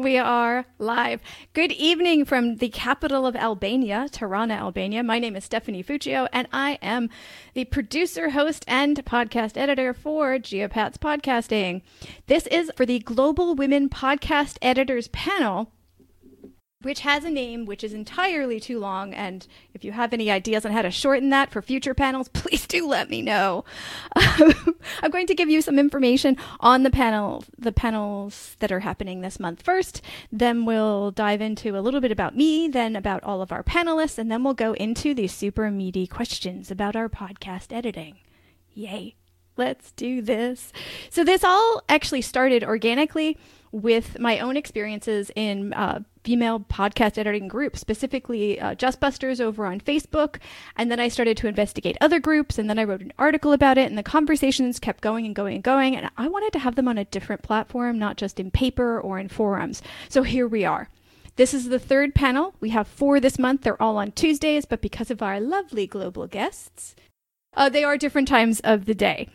We are live. Good evening from the capital of Albania, Tirana, Albania. My name is Stephanie Fuccio, and I am the producer, host, and podcast editor for Geopats Podcasting. This is for the Global Women Podcast Editors Panel which has a name which is entirely too long. And if you have any ideas on how to shorten that for future panels, please do let me know. I'm going to give you some information on the panel, the panels that are happening this month first. Then we'll dive into a little bit about me, then about all of our panelists, and then we'll go into the super meaty questions about our podcast editing. Yay! Let's do this. So this all actually started organically with my own experiences in uh, female podcast editing groups, specifically uh, Justbusters over on Facebook. And then I started to investigate other groups, and then I wrote an article about it, and the conversations kept going and going and going. And I wanted to have them on a different platform, not just in paper or in forums. So here we are. This is the third panel. We have four this month. They're all on Tuesdays, but because of our lovely global guests, uh, they are different times of the day.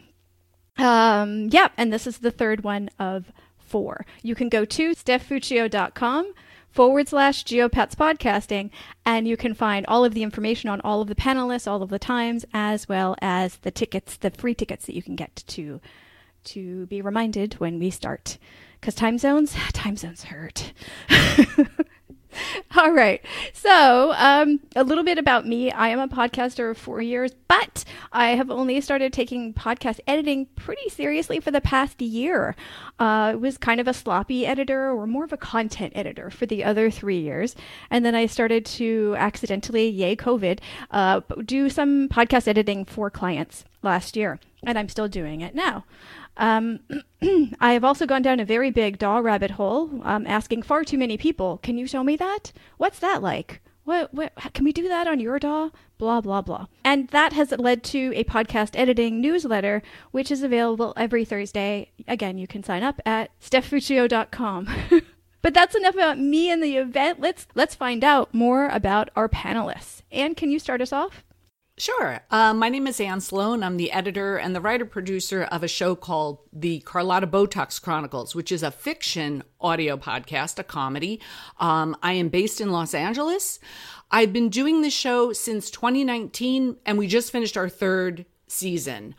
Um, yeah, and this is the third one of four. You can go to stephfuccio.com forward slash geopats podcasting and you can find all of the information on all of the panelists all of the times as well as the tickets the free tickets that you can get to to be reminded when we start because time zones time zones hurt All right. So, um, a little bit about me. I am a podcaster of four years, but I have only started taking podcast editing pretty seriously for the past year. Uh, I was kind of a sloppy editor or more of a content editor for the other three years. And then I started to accidentally, yay, COVID, uh, do some podcast editing for clients last year. And I'm still doing it now. Um, I have also gone down a very big DAW rabbit hole, um, asking far too many people, "Can you show me that? What's that like? What, what? Can we do that on your DAW?" Blah blah blah, and that has led to a podcast editing newsletter, which is available every Thursday. Again, you can sign up at stephfuccio.com. but that's enough about me and the event. Let's let's find out more about our panelists. Anne, can you start us off? Sure. Uh, my name is Anne Sloan. I'm the editor and the writer producer of a show called The Carlotta Botox Chronicles, which is a fiction audio podcast, a comedy. Um, I am based in Los Angeles. I've been doing this show since 2019, and we just finished our third season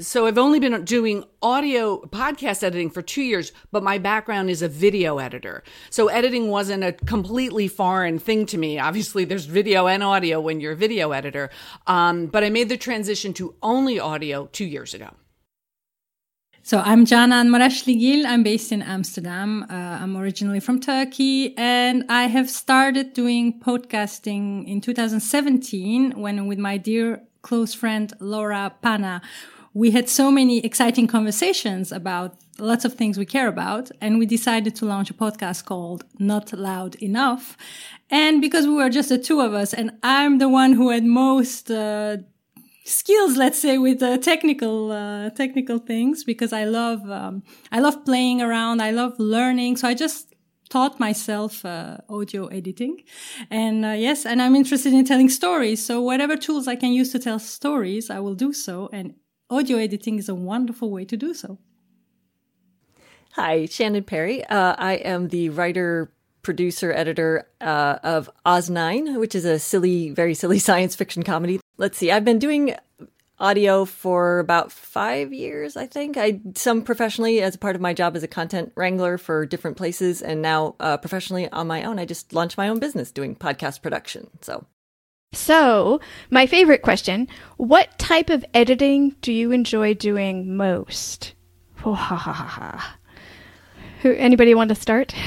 so I've only been doing audio podcast editing for two years, but my background is a video editor. So editing wasn't a completely foreign thing to me. Obviously, there's video and audio when you're a video editor. Um, but I made the transition to only audio two years ago. So I'm Canan Maraşligil. I'm based in Amsterdam. Uh, I'm originally from Turkey and I have started doing podcasting in 2017 when with my dear close friend Laura Pana we had so many exciting conversations about lots of things we care about. And we decided to launch a podcast called Not Loud Enough. And because we were just the two of us, and I'm the one who had most, uh, skills let's say with uh, technical uh, technical things because i love um, i love playing around i love learning so i just taught myself uh, audio editing and uh, yes and i'm interested in telling stories so whatever tools i can use to tell stories i will do so and audio editing is a wonderful way to do so. Hi, Shannon Perry. Uh, I am the writer, producer, editor uh, of Oz9, which is a silly, very silly science fiction comedy. Let's see, I've been doing audio for about five years, I think. I some professionally as a part of my job as a content wrangler for different places, and now uh, professionally on my own. I just launched my own business doing podcast production. So so, my favorite question What type of editing do you enjoy doing most? Ha, ha, ha. Who, anybody want to start?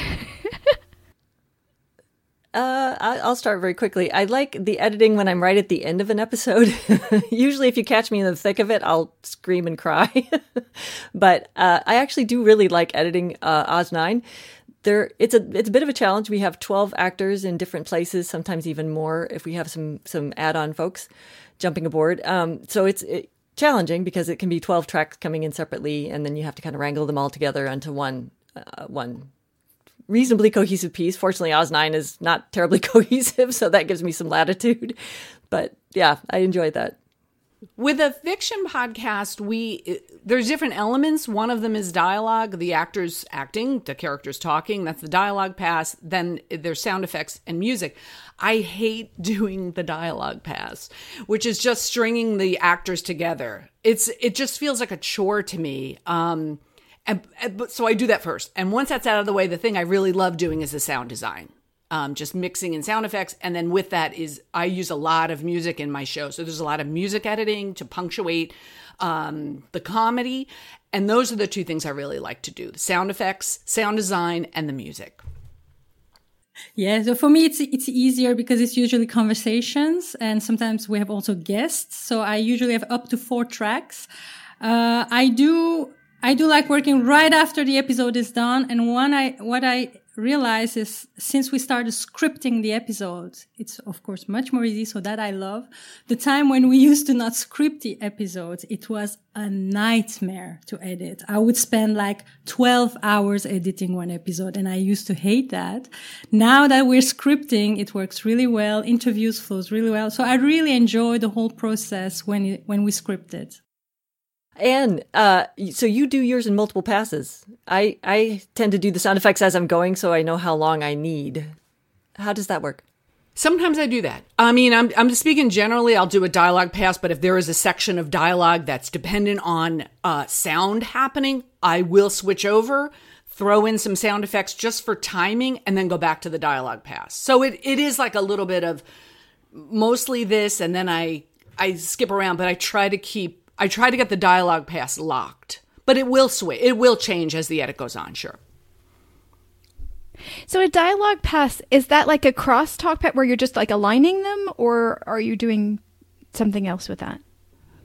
Uh, I'll start very quickly. I like the editing when I'm right at the end of an episode. Usually, if you catch me in the thick of it, I'll scream and cry. but uh, I actually do really like editing uh, Oz 9 there it's a it's a bit of a challenge. We have 12 actors in different places, sometimes even more if we have some some add-on folks jumping aboard. Um, so it's it, challenging because it can be 12 tracks coming in separately and then you have to kind of wrangle them all together onto one uh, one reasonably cohesive piece. Fortunately, Oz 9 is not terribly cohesive, so that gives me some latitude. But yeah, I enjoyed that. With a fiction podcast, we there's different elements. One of them is dialogue, the actors acting, the characters talking. That's the dialogue pass. Then there's sound effects and music. I hate doing the dialogue pass, which is just stringing the actors together. It's it just feels like a chore to me. Um, and, and so I do that first. And once that's out of the way, the thing I really love doing is the sound design um, just mixing and sound effects. And then with that is I use a lot of music in my show. So there's a lot of music editing to punctuate um, the comedy. And those are the two things I really like to do the sound effects, sound design, and the music. Yeah, so for me it's it's easier because it's usually conversations and sometimes we have also guests. So I usually have up to four tracks. Uh, I do I do like working right after the episode is done. And one I what I realize is since we started scripting the episodes, it's of course much more easy. So that I love the time when we used to not script the episodes. It was a nightmare to edit. I would spend like 12 hours editing one episode and I used to hate that. Now that we're scripting, it works really well. Interviews flows really well. So I really enjoy the whole process when, it, when we script it. And uh, so you do yours in multiple passes. I I tend to do the sound effects as I'm going, so I know how long I need. How does that work? Sometimes I do that. I mean, I'm I'm speaking generally. I'll do a dialogue pass, but if there is a section of dialogue that's dependent on uh, sound happening, I will switch over, throw in some sound effects just for timing, and then go back to the dialogue pass. So it, it is like a little bit of mostly this, and then I I skip around, but I try to keep I try to get the dialogue pass locked, but it will switch. It will change as the edit goes on. Sure. So a dialogue pass is that like a crosstalk pass where you're just like aligning them, or are you doing something else with that?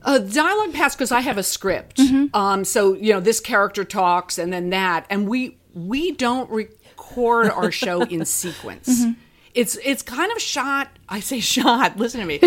A dialogue pass because I have a script. Mm-hmm. Um, so you know this character talks and then that, and we we don't record our show in sequence. Mm-hmm. It's it's kind of shot. I say shot. Listen to me.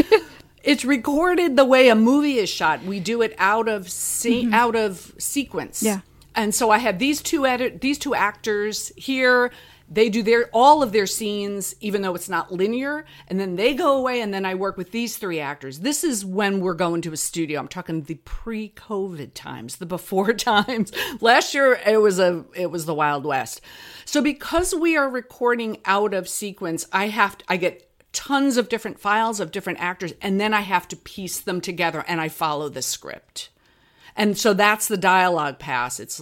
It's recorded the way a movie is shot. We do it out of se- mm-hmm. out of sequence. Yeah. And so I have these two edit these two actors here. They do their all of their scenes, even though it's not linear, and then they go away, and then I work with these three actors. This is when we're going to a studio. I'm talking the pre-COVID times, the before times. Last year it was a it was the Wild West. So because we are recording out of sequence, I have to, I get tons of different files of different actors and then I have to piece them together and I follow the script. And so that's the dialogue pass. It's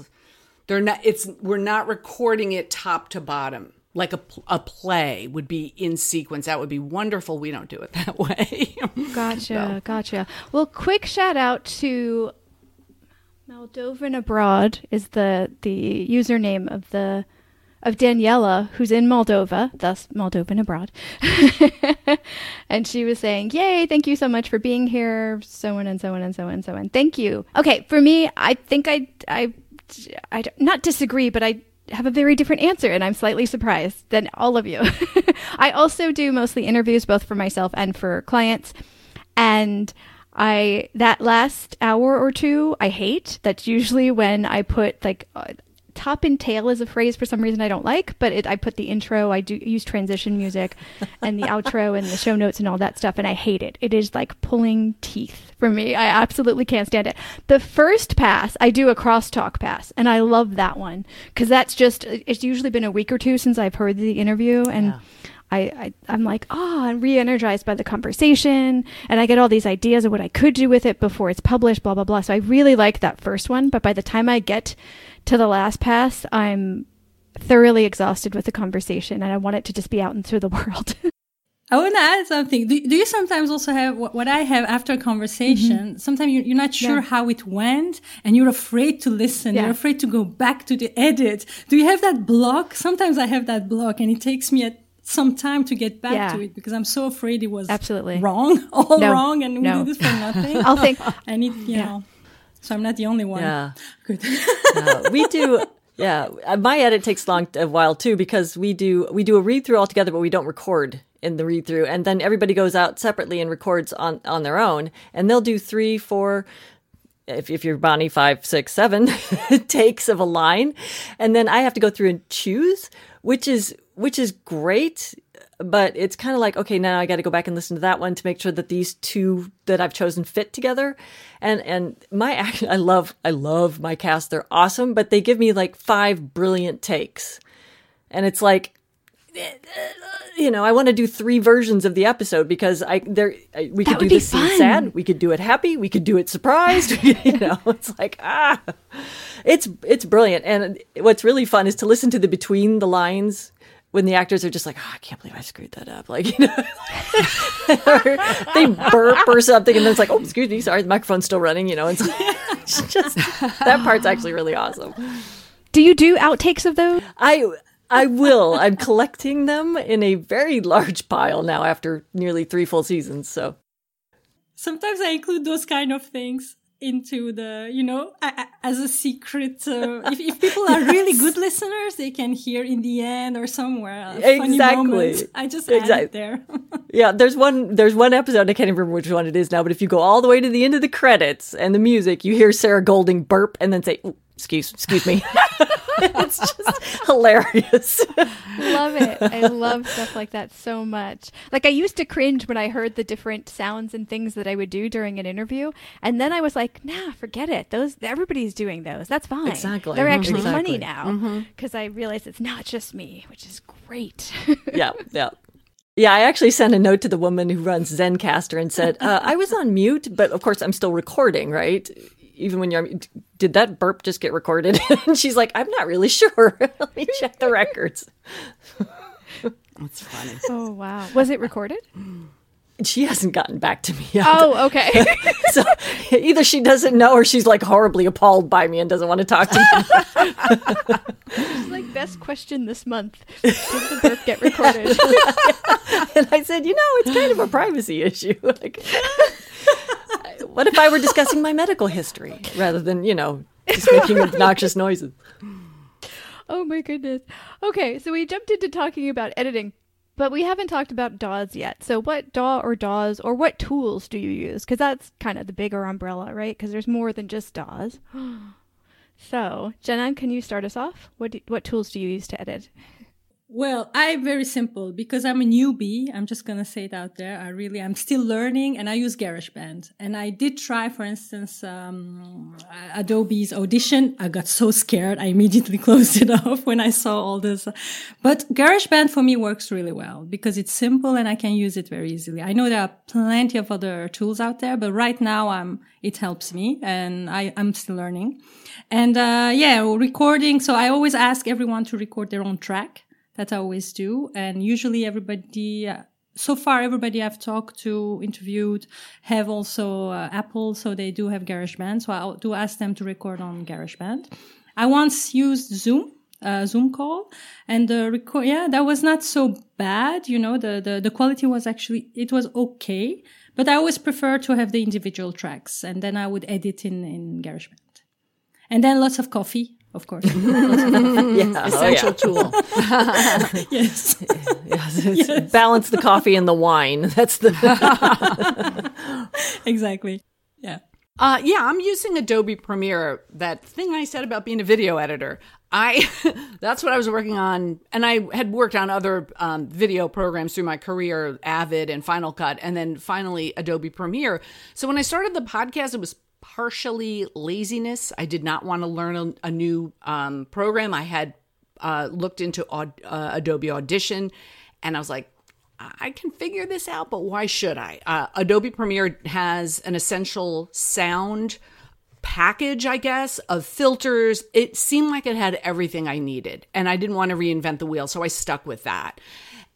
they're not it's we're not recording it top to bottom like a, a play would be in sequence. That would be wonderful. We don't do it that way. gotcha, no. gotcha. Well, quick shout out to Moldovan Abroad is the the username of the of Daniela, who's in Moldova, thus Moldovan abroad. and she was saying, Yay, thank you so much for being here, so on and so on and so on and so on. Thank you. Okay, for me, I think I, I, I not disagree, but I have a very different answer, and I'm slightly surprised than all of you. I also do mostly interviews, both for myself and for clients. And I that last hour or two I hate. That's usually when I put like uh, top and tail is a phrase for some reason I don't like, but it, I put the intro, I do use transition music and the outro and the show notes and all that stuff, and I hate it. It is like pulling teeth for me. I absolutely can't stand it. The first pass, I do a crosstalk pass, and I love that one because that's just, it's usually been a week or two since I've heard the interview, and yeah. I, I am like, ah, oh, I'm re-energized by the conversation, and I get all these ideas of what I could do with it before it's published, blah blah blah. So I really like that first one, but by the time I get to the last pass, I'm thoroughly exhausted with the conversation and I want it to just be out into the world. I want to add something. Do, do, you sometimes also have what, what I have after a conversation? Mm-hmm. Sometimes you, are not sure yeah. how it went and you're afraid to listen. Yeah. You're afraid to go back to the edit. Do you have that block? Sometimes I have that block and it takes me a, some time to get back yeah. to it because I'm so afraid it was absolutely wrong, all no. wrong, and we no. did this for nothing. I'll think. I need, you know. So I'm not the only one. Yeah. Good. we do. Yeah, my edit takes long a while too because we do we do a read through all together, but we don't record in the read through, and then everybody goes out separately and records on on their own, and they'll do three, four if, if you're Bonnie five, six, seven takes of a line, and then I have to go through and choose, which is which is great, but it's kind of like okay, now I got to go back and listen to that one to make sure that these two that I've chosen fit together. And and my action, I love I love my cast; they're awesome, but they give me like five brilliant takes, and it's like you know, I want to do three versions of the episode because I there we could do this scene sad, we could do it happy, we could do it surprised. you know, it's like ah, it's it's brilliant. And what's really fun is to listen to the between the lines when the actors are just like, oh, I can't believe I screwed that up. Like, you know, they burp or something, and then it's like, oh, excuse me, sorry, the microphone's still running. You know, it's, it's just that part's actually really awesome. Do you do outtakes of those? I I will. I'm collecting them in a very large pile now after nearly three full seasons. So sometimes I include those kind of things into the, you know, as a secret. Uh, if, if people are yes. really good listeners, they can hear in the end or somewhere. exactly. I just exactly. there. yeah, there's one. There's one episode. I can't even remember which one it is now. But if you go all the way to the end of the credits and the music, you hear Sarah Golding burp and then say, "Excuse, excuse me." it's just hilarious. love it. I love stuff like that so much. Like I used to cringe when I heard the different sounds and things that I would do during an interview, and then I was like, "Nah, forget it. Those everybody's doing those. That's fine. Exactly. They're actually exactly. funny now because mm-hmm. I realize it's not just me, which is great." yeah, yeah. Yeah, I actually sent a note to the woman who runs Zencastr and said, uh, I was on mute, but of course I'm still recording, right? Even when you're did that burp just get recorded and she's like i'm not really sure let me check the records that's funny oh wow was it recorded she hasn't gotten back to me yet. Oh, okay. so either she doesn't know or she's like horribly appalled by me and doesn't want to talk to me. It's like best question this month. Did the burp get recorded? and I said, you know, it's kind of a privacy issue. Like what if I were discussing my medical history rather than, you know, just making obnoxious noises? Oh my goodness. Okay, so we jumped into talking about editing, but we haven't talked about DAWs yet. So, what DAW or DAWs or what tools do you use? Because that's kind of the bigger umbrella, right? Because there's more than just DAWs. so, Canan, can you start us off? What do, what tools do you use to edit? Well, I'm very simple because I'm a newbie. I'm just going to say it out there. I really, I'm still learning and I use GarageBand. And I did try, for instance, um, Adobe's Audition. I got so scared. I immediately closed it off when I saw all this. But GarageBand for me works really well because it's simple and I can use it very easily. I know there are plenty of other tools out there, but right now I'm, it helps me and I, I'm still learning. And, uh, yeah, recording. So I always ask everyone to record their own track that I always do. And usually everybody, uh, so far everybody I've talked to, interviewed, have also uh, Apple, so they do have GarageBand. So I do ask them to record on GarageBand. I once used Zoom. Uh, Zoom call and the record, yeah, that was not so bad. You know, the, the, the quality was actually, it was okay, but I always prefer to have the individual tracks and then I would edit in, in GarageBand. And then lots of coffee of course. yeah. Essential oh, yeah. tool. yes. yes, yes. Balance the coffee and the wine. That's the. exactly. Yeah. Uh, yeah, I'm using Adobe Premiere. That thing I said about being a video editor. I that's what I was working on, and I had worked on other um, video programs through my career, Avid and Final Cut, and then finally Adobe Premiere. So when I started the podcast, it was partially laziness. I did not want to learn a, a new um, program. I had uh, looked into uh, Adobe Audition and I was like, I can figure this out, but why should I? Uh, Adobe Premiere has an essential sound package, I guess, of filters. It seemed like it had everything I needed, and I didn't want to reinvent the wheel, so I stuck with that.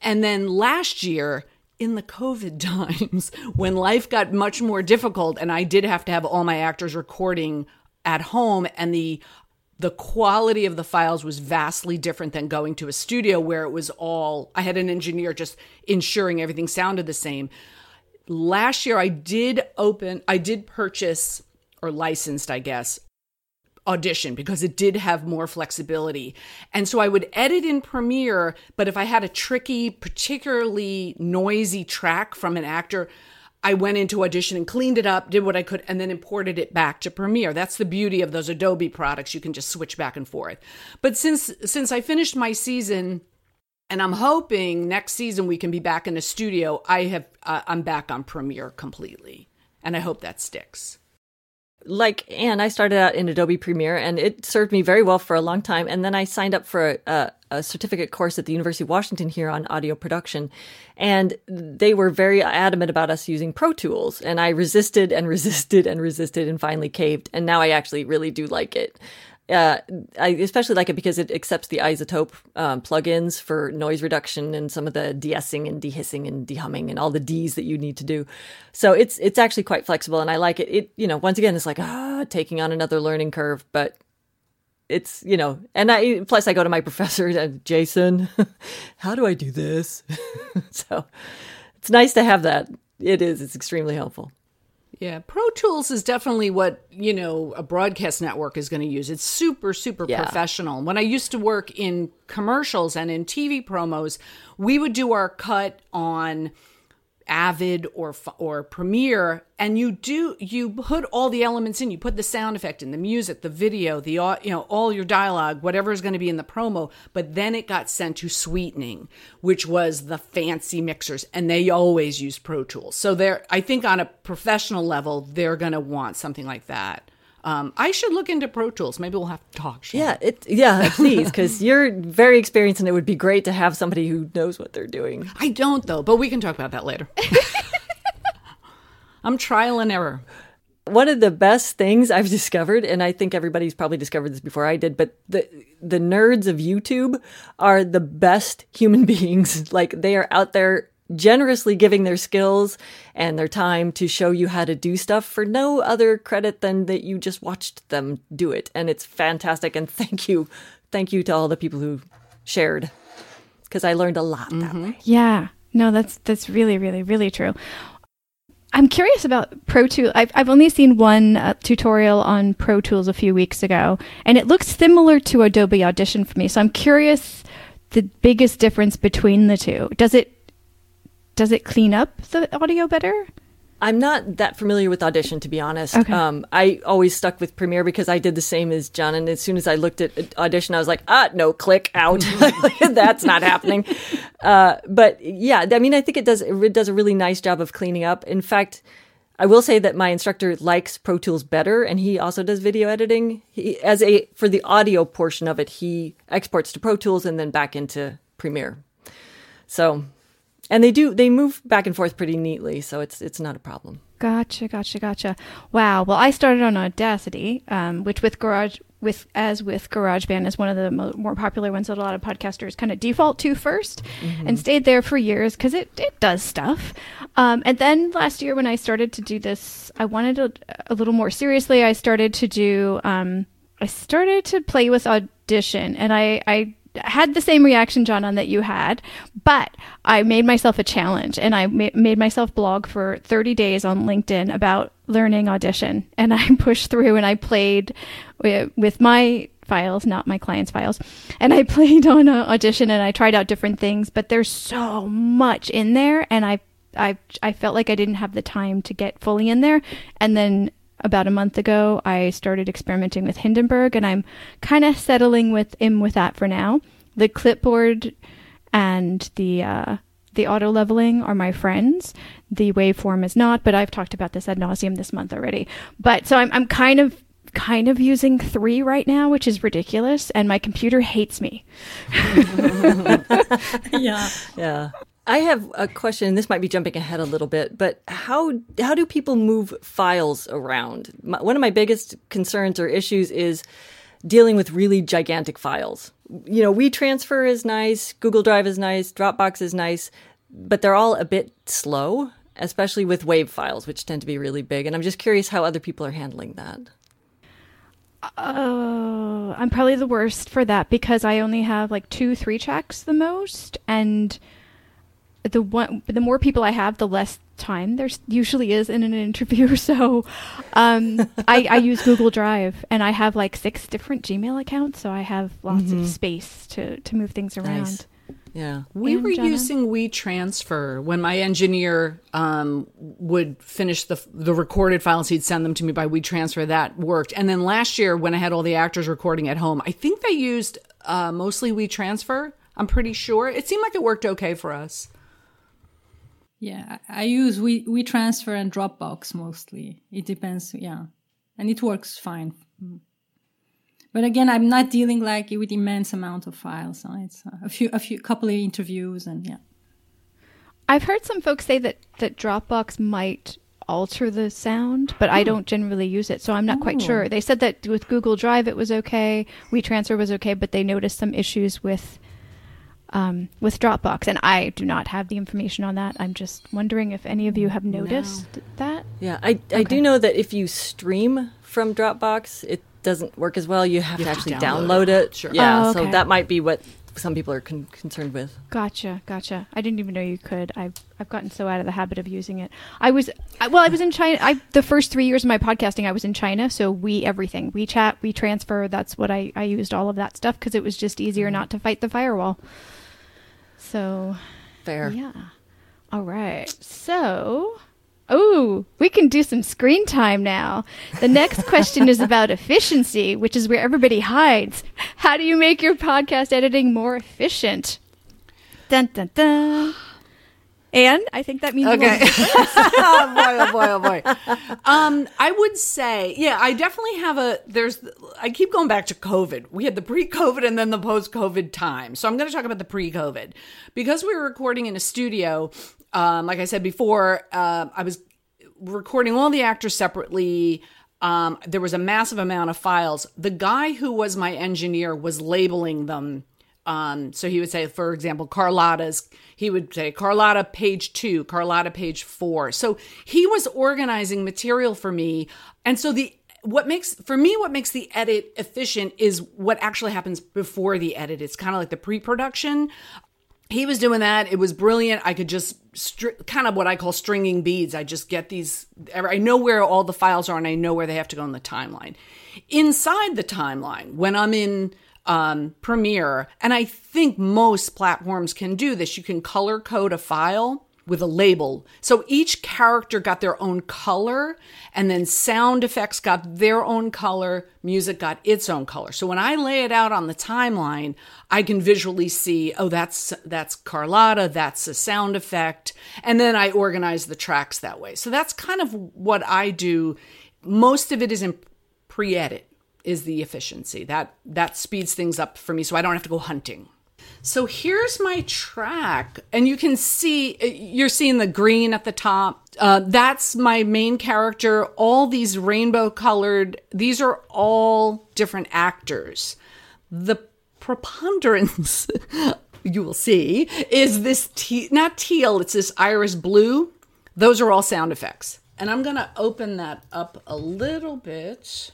And then last year, in the COVID times when life got much more difficult and I did have to have all my actors recording at home and the the quality of the files was vastly different than going to a studio where it was all I had an engineer just ensuring everything sounded the same. Last year I did open I did purchase or licensed, I guess, Audition because it did have more flexibility. And so I would edit in Premiere, but if I had a tricky, particularly noisy track from an actor, I went into Audition and cleaned it up, did what I could, and then imported it back to Premiere. That's the beauty of those Adobe products. You can just switch back and forth. But since since I finished my season, and I'm hoping next season we can be back in the studio, I have uh, I'm back on Premiere completely, and I hope that sticks like Anne, I started out in Adobe Premiere and it served me very well for a long time. And then I signed up for a, a, a, certificate course at the University of Washington here on audio production. And they were very adamant about us using Pro Tools. And I resisted and resisted and resisted and finally caved. And now I actually really do like it uh, I especially like it because it accepts the iZotope um, plugins for noise reduction and some of the de-essing and de-hissing and de-humming and all the D's that you need to do. So it's it's actually quite flexible, and I like it. It you know once again it's like ah taking on another learning curve, but it's you know and I plus I go to my professor and Jason, how do I do this? so it's nice to have that. It is. It's extremely helpful. Yeah, Pro Tools is definitely what, you know, a broadcast network is going to use. It's super super yeah. professional. When I used to work in commercials and in TV promos, we would do our cut on Avid or or Premiere, and you do you put all the elements in. You put the sound effect in, the music, the video, the you know all your dialogue, whatever is going to be in the promo. But then it got sent to sweetening, which was the fancy mixers, and they always use Pro Tools. So they're I think on a professional level, they're going to want something like that. Um, I should look into Pro Tools. Maybe we'll have to talk. Yeah, it, yeah, please, because you're very experienced, and it would be great to have somebody who knows what they're doing. I don't though, but we can talk about that later. I'm trial and error. One of the best things I've discovered, and I think everybody's probably discovered this before I did, but the the nerds of YouTube are the best human beings. Like they are out there generously giving their skills and their time to show you how to do stuff for no other credit than that you just watched them do it. And it's fantastic. And thank you. Thank you to all the people who shared because I learned a lot mm-hmm. that way. Yeah. No, that's that's really, really, really true. I'm curious about Pro Tools. I've, I've only seen one uh, tutorial on Pro Tools a few weeks ago, and it looks similar to Adobe Audition for me. So I'm curious the biggest difference between the two. Does it does it clean up the audio better? I'm not that familiar with Audition, to be honest. Okay. Um, I always stuck with Premiere because I did the same as John. And as soon as I looked at Audition, I was like, ah, no, click out. That's not happening. Uh, but yeah, I mean, I think it does. It does a really nice job of cleaning up. In fact, I will say that my instructor likes Pro Tools better, and he also does video editing. He, as a for the audio portion of it, he exports to Pro Tools and then back into Premiere. So and they do they move back and forth pretty neatly, so it's it's not a problem. Gotcha, gotcha, gotcha. Wow. Well, I started on Audacity, um, which with Garage with as with GarageBand is one of the mo- more popular ones that a lot of podcasters kind of default to 1st mm-hmm. and stayed there for years because it, it does stuff. Um, and then last year when I started to do this, I wanted a, a little more seriously. I started to do um, I started to play with Audition, and I I had the same reaction, John, on that you had, but I made myself a challenge and I ma- made myself blog for 30 days on LinkedIn about learning audition. And I pushed through and I played with, my files, not my client's files. And I played on uh, audition and I tried out different things, but there's so much in there. And I, I, I felt like I didn't have the time to get fully in there. And then about a month ago, I started experimenting with Hindenburg, and I'm kind of settling with in with that for now. The clipboard and the uh, the auto leveling are my friends. The waveform is not, but I've talked about this ad nauseum this month already. But so I'm I'm kind of kind of using three right now, which is ridiculous, and my computer hates me. yeah, yeah. I have a question. This might be jumping ahead a little bit, but how how do people move files around? My, one of my biggest concerns or issues is dealing with really gigantic files. You know, WeTransfer is nice, Google Drive is nice, Dropbox is nice, but they're all a bit slow, especially with WAV files, which tend to be really big. And I'm just curious how other people are handling that. Oh, I'm probably the worst for that because I only have like two, three tracks the most, and the one the more people I have, the less time there usually is in an interview. So um, I, I, use Google Drive, and I have like six different Gmail accounts, so I have lots mm-hmm. of space to to move things around. Nice. Yeah. We And were Canan? using WeTransfer when my engineer um, would finish the the recorded files. He'd send them to me by WeTransfer. That worked. And then last year, when I had all the actors recording at home, I think they used uh, mostly WeTransfer. I'm pretty sure. It seemed like it worked okay for us. Yeah, I use we WeTransfer and Dropbox mostly. It depends, yeah, and it works fine. But again, I'm not dealing like with immense amount of files. So it's uh, a few, a few, couple of interviews, and yeah. I've heard some folks say that that Dropbox might alter the sound, but I oh. don't generally use it, so I'm not quite sure. Oh. They said that with Google Drive it was okay, WeTransfer was okay, but they noticed some issues with um, with Dropbox, and I do not have the information on that. I'm just wondering if any of you have noticed that. Yeah, I, I Okay. do know that if you stream from Dropbox, it doesn't work as well. You have You to have to actually download download, it. it. Sure. Yeah, Oh, so that might be what some people are con- concerned with. Gotcha, gotcha. I didn't even know you could. I've I've gotten so out of the habit of using it. I was I, well, I was in China. I the first three years of my podcasting, I was in China. So we everything WeChat, we transfer. That's what I I used all of that stuff because it was just easier not to fight the firewall. So Fair. yeah. All right. So. Oh, we can do some screen time now. The next question is about efficiency, which is where everybody hides. How do you make your podcast editing more efficient? Dun dun dun. And I think that means Okay. oh boy, oh boy, oh boy. Um, I would say, yeah, I definitely have a. There's, I keep going back to COVID. We had the pre-COVID and then the post-COVID time. So I'm going to talk about the pre-COVID because we were recording in a studio. Um, like I said before, uh, I was recording all the actors separately. Um, there was a massive amount of files. The guy who was my engineer was labeling them. Um, so he would say, for example, Carlotta's, he would say Carlotta page two, Carlotta page four. So he was organizing material for me. And so the, what makes, for me, what makes the edit efficient is what actually happens before the edit. It's kind of like the pre production he was doing that. It was brilliant. I could just str- kind of what I call stringing beads. I just get these. I know where all the files are, and I know where they have to go in the timeline. Inside the timeline, when I'm in um, Premiere, and I think most platforms can do this, you can color code a file with a label. So each character got their own color, and then sound effects got their own color, music got its own color. So when I lay it out on the timeline, I can visually see, oh, that's that's Carlotta, that's a sound effect, and then I organize the tracks that way. So that's kind of what I do. Most of it is in pre-edit is the efficiency. That that speeds things up for me so I don't have to go hunting. So here's my track, and you can see you're seeing the green at the top. Uh, that's my main character. All these rainbow colored, these are all different actors. The preponderance, you will see, is this te- not teal, it's this iris blue. Those are all sound effects. And I'm going to open that up a little bit.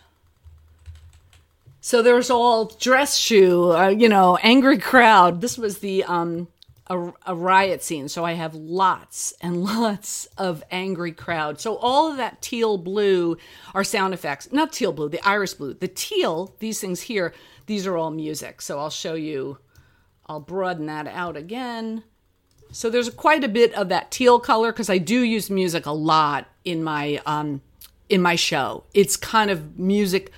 So there's all dress shoe, uh, you know, angry crowd. This was the um a, a riot scene, so I have lots and lots of angry crowd. So all of that teal blue are sound effects. Not teal blue, the iris blue. The teal, these things here, these are all music. So I'll show you. I'll broaden that out again. So there's quite a bit of that teal color because I do use music a lot in my um in my show. It's kind of music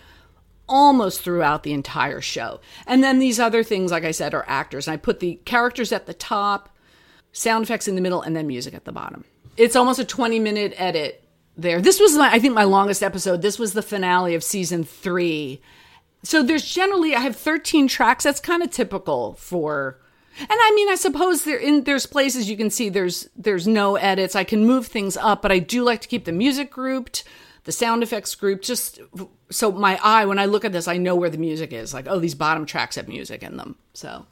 almost throughout the entire show. And then these other things, like I said, are actors. And I put the characters at the top, sound effects in the middle, and then music at the bottom. It's almost a 20 minute edit there. This was, my, I think, my longest episode. This was the finale of season three. So there's generally, I have 13 tracks. That's kind of typical for. And I mean, I suppose there in there's places you can see there's there's no edits. I can move things up, but I do like to keep the music grouped, the sound effects group just so my eye when I look at this, I know where the music is. Like, oh, these bottom tracks have music in them. So,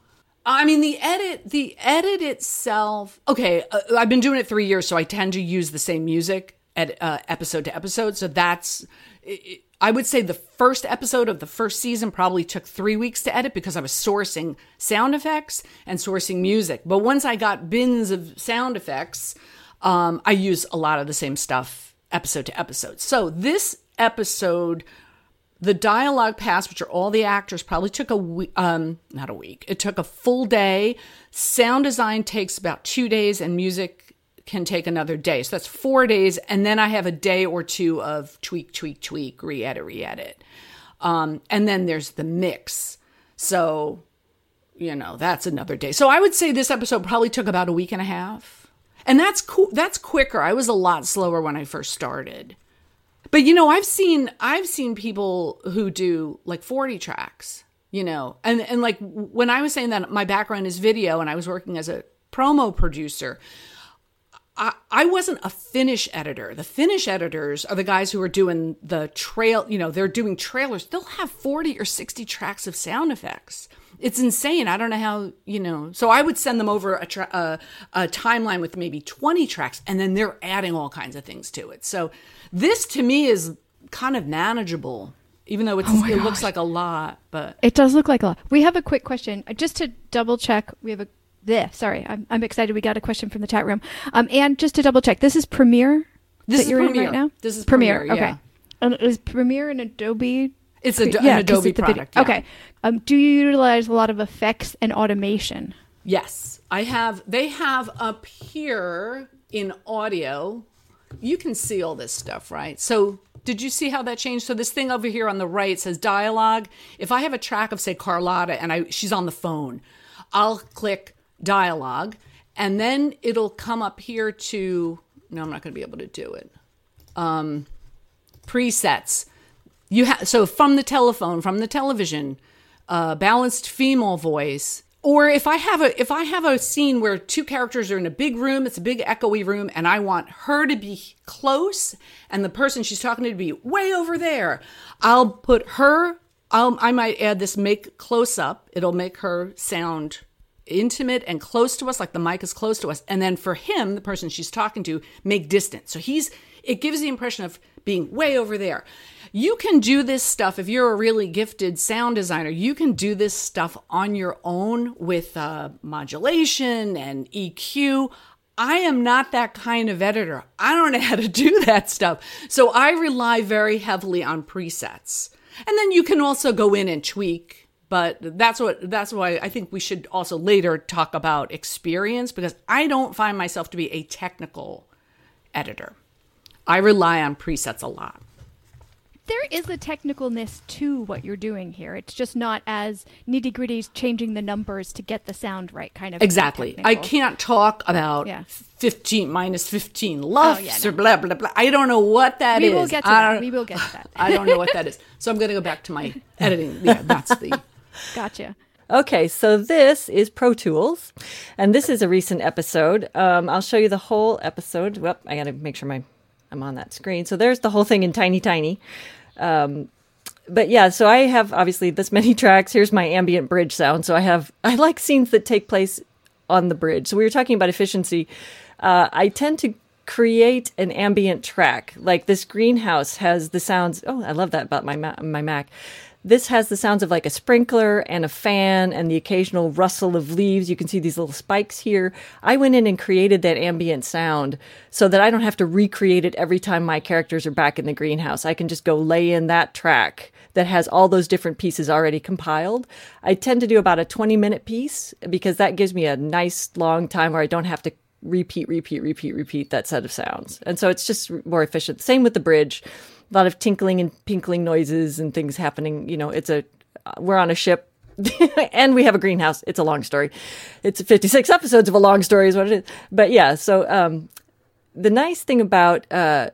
I mean, the edit, the edit itself. Okay, uh, I've been doing it three years, so I tend to use the same music at uh, episode to episode. So that's. It, I would say the first episode of the first season probably took three weeks to edit because I was sourcing sound effects and sourcing music. But once I got bins of sound effects, um, I use a lot of the same stuff episode to episode. So this episode the dialogue pass, which are all the actors, probably took a week, um, not a week. It took a full day. Sound design takes about two days, and music can take another day. So that's four days, and then I have a day or two of tweak, tweak, tweak, re-edit, re-edit, um, and then there's the mix. So, you know, that's another day. So I would say this episode probably took about a week and a half, and that's cool. That's quicker. I was a lot slower when I first started. But you know, I've seen I've seen people who do like 40 tracks, you know. And and like when I was saying that my background is video and I was working as a promo producer, I, I wasn't a finish editor. The finish editors are the guys who are doing the trail, you know, they're doing trailers. They'll have 40 or 60 tracks of sound effects it's insane. I don't know how, you know. So I would send them over a, tra- a, a, timeline with maybe 20 tracks, and then they're adding all kinds of things to it. So this to me is kind of manageable, even though it's, oh it gosh. looks like a lot. But it does look like a lot. We have a quick question just to double check. We have a this. Sorry, I'm, I'm excited. We got a question from the chat room. Um, and just to double check, this is Premiere. This is Premiere right now. This is Premiere. Premiere okay. And is Premiere an Adobe it's a, yeah, an Adobe product. Yeah. Okay. Um, do you utilize a lot of effects and automation? Yes, I have. They have up here in audio. You can see all this stuff, right? So, did you see how that changed? So, this thing over here on the right says dialogue. If I have a track of, say, Carlotta, and I she's on the phone, I'll click dialogue, and then it'll come up here to. No, I'm not going to be able to do it. Um, presets you have so from the telephone, from the television, uh, balanced female voice. Or if I have a if I have a scene where two characters are in a big room, it's a big echoey room, and I want her to be close and the person she's talking to to be way over there, I'll put her. I'll, I might add this make close up. It'll make her sound intimate and close to us, like the mic is close to us. And then for him, the person she's talking to, make distance. So he's it gives the impression of being way over there. You can do this stuff if you're a really gifted sound designer. You can do this stuff on your own with uh, modulation and EQ. I am not that kind of editor. I don't know how to do that stuff. So I rely very heavily on presets. And then you can also go in and tweak but that's what that's why I think we should also later talk about experience because I don't find myself to be a technical editor. I rely on presets a lot there is a technicalness to what you're doing here. It's just not as nitty gritty changing the numbers to get the sound right, kind of. Exactly. I can't talk about yeah. 15 minus 15 lufs oh, yeah, no. or blah, blah, blah. I don't know what that we is. Will get to that. We will get to that. I don't know what that is. So I'm going to go back to my editing. Yeah, that's the. Gotcha. Okay, so this is Pro Tools, and this is a recent episode. Um, I'll show you the whole episode. Well, I got to make sure my I'm on that screen. So there's the whole thing in tiny, tiny. Um, but yeah, so I have obviously this many tracks. Here's my ambient bridge sound. So I have I like scenes that take place on the bridge. So we were talking about efficiency. Uh, I tend to create an ambient track. Like this greenhouse has the sounds. Oh, I love that about my my Mac. This has the sounds of like a sprinkler and a fan and the occasional rustle of leaves. You can see these little spikes here. I went in and created that ambient sound so that I don't have to recreate it every time my characters are back in the greenhouse. I can just go lay in that track that has all those different pieces already compiled. I tend to do about a 20 minute piece because that gives me a nice long time where I don't have to repeat, repeat, repeat, repeat that set of sounds. And so it's just more efficient. Same with the bridge a lot of tinkling and pinkling noises and things happening. You know, it's a we're on a ship and we have a greenhouse. It's a long story. It's 56 episodes of a long story is what it is. But yeah, so um, the nice thing about uh,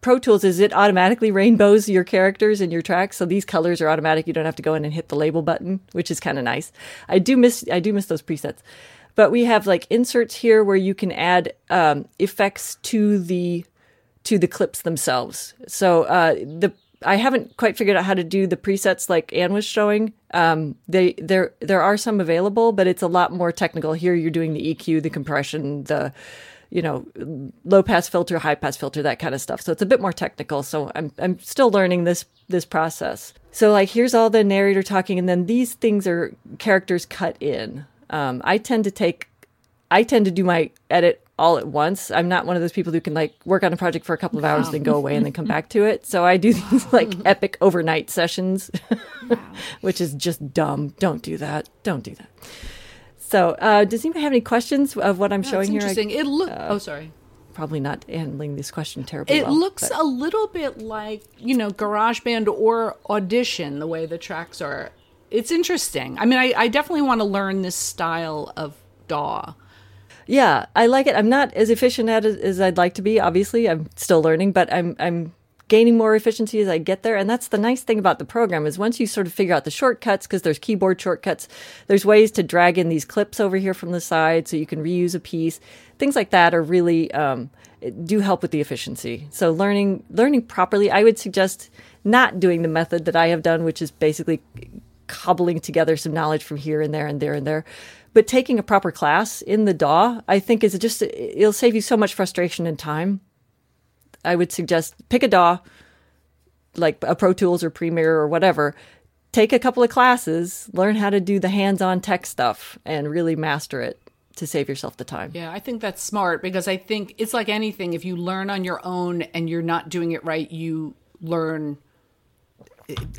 Pro Tools is it automatically rainbows your characters and your tracks. So these colors are automatic. You don't have to go in and hit the label button, which is kind of nice. I do miss I do miss those presets. But we have like inserts here where you can add um, effects to the to the clips themselves. So uh, the I haven't quite figured out how to do the presets like Anne was showing. Um, they there there are some available, but it's a lot more technical. Here you're doing the EQ, the compression, the you know low pass filter, high pass filter, that kind of stuff. So it's a bit more technical. So I'm I'm still learning this this process. So like here's all the narrator talking, and then these things are characters cut in. Um, I tend to take I tend to do my edit all at once. I'm not one of those people who can like work on a project for a couple of hours, then go away and then come back to it. So I do these like epic overnight sessions, which is just dumb. Don't do that. Don't do that. So, uh, does anybody have any questions of what I'm That's showing here? Interesting. it look. oh, sorry. probably not handling this question terribly It well, looks but- a little bit like you know GarageBand or Audition, the way the tracks are. It's interesting. I mean, I, I definitely want to learn this style of DAW. Yeah, I like it. I'm not as efficient at it as I'd like to be. Obviously, I'm still learning, but I'm I'm gaining more efficiency as I get there. And that's the nice thing about the program is once you sort of figure out the shortcuts, because there's keyboard shortcuts, there's ways to drag in these clips over here from the side so you can reuse a piece. Things like that are really um, do help with the efficiency. So learning learning properly, I would suggest not doing the method that I have done, which is basically cobbling together some knowledge from here and there and there and there. But taking a proper class in the DAW, I think is just it'll save you so much frustration and time. I would suggest pick a DAW, like a Pro Tools or Premiere or whatever. Take a couple of classes, learn how to do the hands-on tech stuff, and really master it to save yourself the time. Yeah, I think that's smart because I think it's like anything. If you learn on your own and you're not doing it right, you learn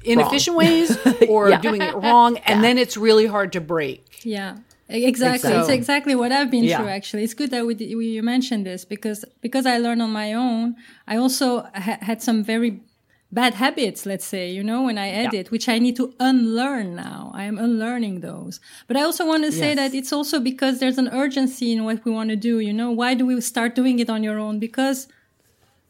inefficient ways or Yeah. doing it wrong, and then it's really hard to break. Yeah. Exactly. So- It's exactly what I've been Yeah. through. Actually, it's good that we, we you mentioned this because because I learned on my own. I also ha- had some very bad habits. Let's say you know when I edit, which I need to unlearn now. I am unlearning those. But I also want to say Yes. that it's also because there's an urgency in what we want to do. You know, why do we start doing it on your own? Because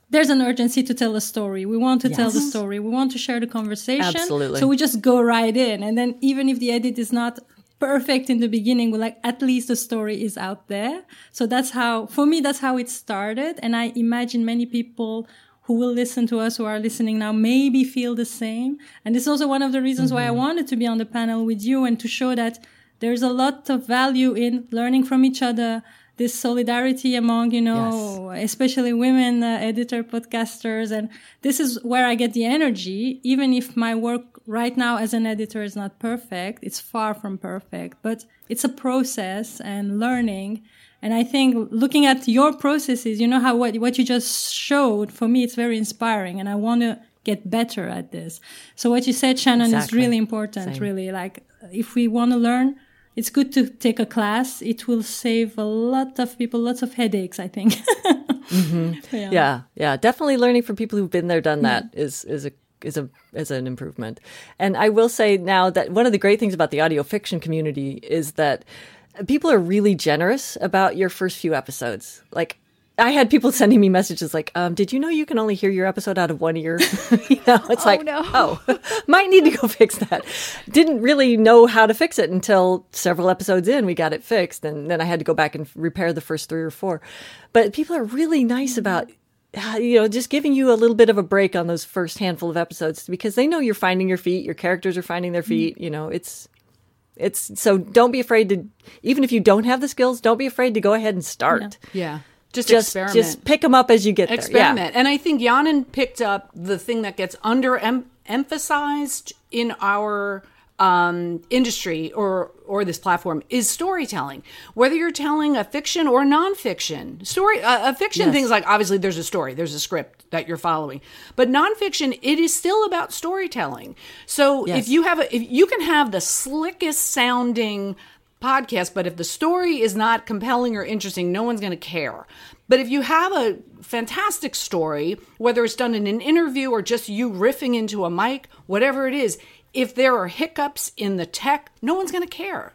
there's an urgency to tell a story. We want to tell the story. We want to share the conversation. Absolutely. So we just go right in. And then even if the edit is not perfect in the beginning, we're like, at least the story is out there. So that's how, for me, that's how it started. And I imagine many people who will listen to us, who are listening now, maybe feel the same. And this is also one of the reasons why I Mm-hmm. wanted to be on the panel with you and to show that there's a lot of value in learning from each other, this solidarity among, you know, especially women uh, editor podcasters. And this is where I get the energy, even if my work right now as an editor is not perfect. It's far from perfect, but it's a process and learning. And I think looking at your processes, you know, how what, what you just showed, for me, it's very inspiring. And I want to get better at this. So what you said, Shannon, is really important, Same. really. Like, if we want to learn, it's good to take a class. It will save a lot of people, lots of headaches, I think. Mm-hmm. yeah. yeah yeah definitely learning from people who've been there done that mm-hmm. is is a is a is an improvement and i will say now that one of the great things about the audio fiction community is that people are really generous about your first few episodes like I had people sending me messages like, um, "Did you know you can only hear your episode out of one ear?" you know, it's like, no. "Oh, might need to go fix that." Didn't really know how to fix it until several episodes in. We got it fixed, and then I had to go back and repair the first three or four. But people are really nice about uh, you know, just giving you a little bit of a break on those first handful of episodes because they know you're finding your feet, your characters are finding their feet. You know, it's it's so don't be afraid to even if you don't have the skills, don't be afraid to go ahead and start. Yeah, just, Just experiment. just pick them up as you get there. experiment. And I think Canan picked up the thing that gets under em- emphasized in our um, industry or or this platform is storytelling. Whether you're telling a fiction or nonfiction story, uh, a fiction Yes. things like obviously there's a story, there's a script that you're following, but nonfiction it is still about storytelling. So Yes. if you have a, if you can have the slickest sounding podcast, but if the story is not compelling or interesting, no one's going to care. But if you have a fantastic story, whether it's done in an interview or just you riffing into a mic, whatever it is, if there are hiccups in the tech, no one's going to care.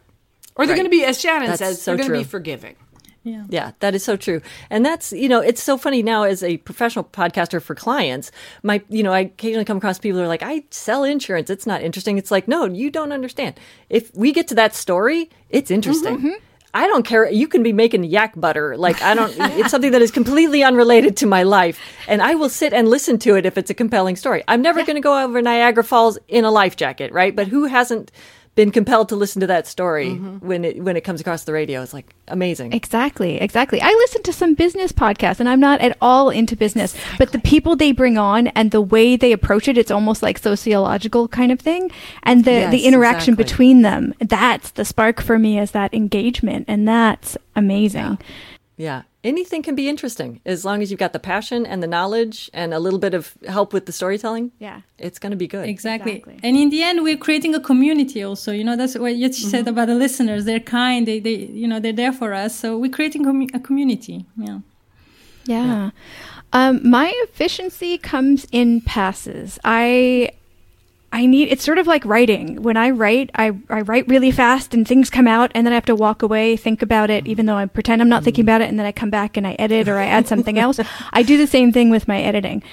Or they're Right. going to be, as Shannon That's says, so they're going to be forgiving. Yeah. Yeah, that is so true. And that's, you know, it's so funny now as a professional podcaster for clients. My, you know, I occasionally come across people who are like, I sell insurance. It's not interesting. It's like, no, you don't understand. If we get to that story, it's interesting. Mm-hmm. I don't care. You can be making yak butter. Like, I don't, it's something that is completely unrelated to my life. And I will sit and listen to it if it's a compelling story. I'm never going to go over Niagara Falls in a life jacket, right? But who hasn't been compelled to listen to that story mm-hmm. when it, when it comes across the radio? It's like amazing. Exactly, exactly. I listen to some business podcasts and I'm not at all into business, but the people they bring on and the way they approach it, it's almost like sociological kind of thing. And the, Yes, the interaction exactly. between them, that's the spark for me is that engagement. And that's amazing. Yeah. Anything can be interesting as long as you've got the passion and the knowledge and a little bit of help with the storytelling. Yeah. It's going to be good. Exactly. Exactly. And in the end, we're creating a community also. You know, that's what you said about the listeners. They're kind. They, they, you know, they're there for us. So we're creating commu- a community. Yeah. Yeah. Um, my efficiency comes in passes. I I need it's sort of like writing. When I write, I, I write really fast and things come out and then I have to walk away, think about it, even though I pretend I'm not thinking about it, and then I come back and I edit or I add something else. I do the same thing with my editing.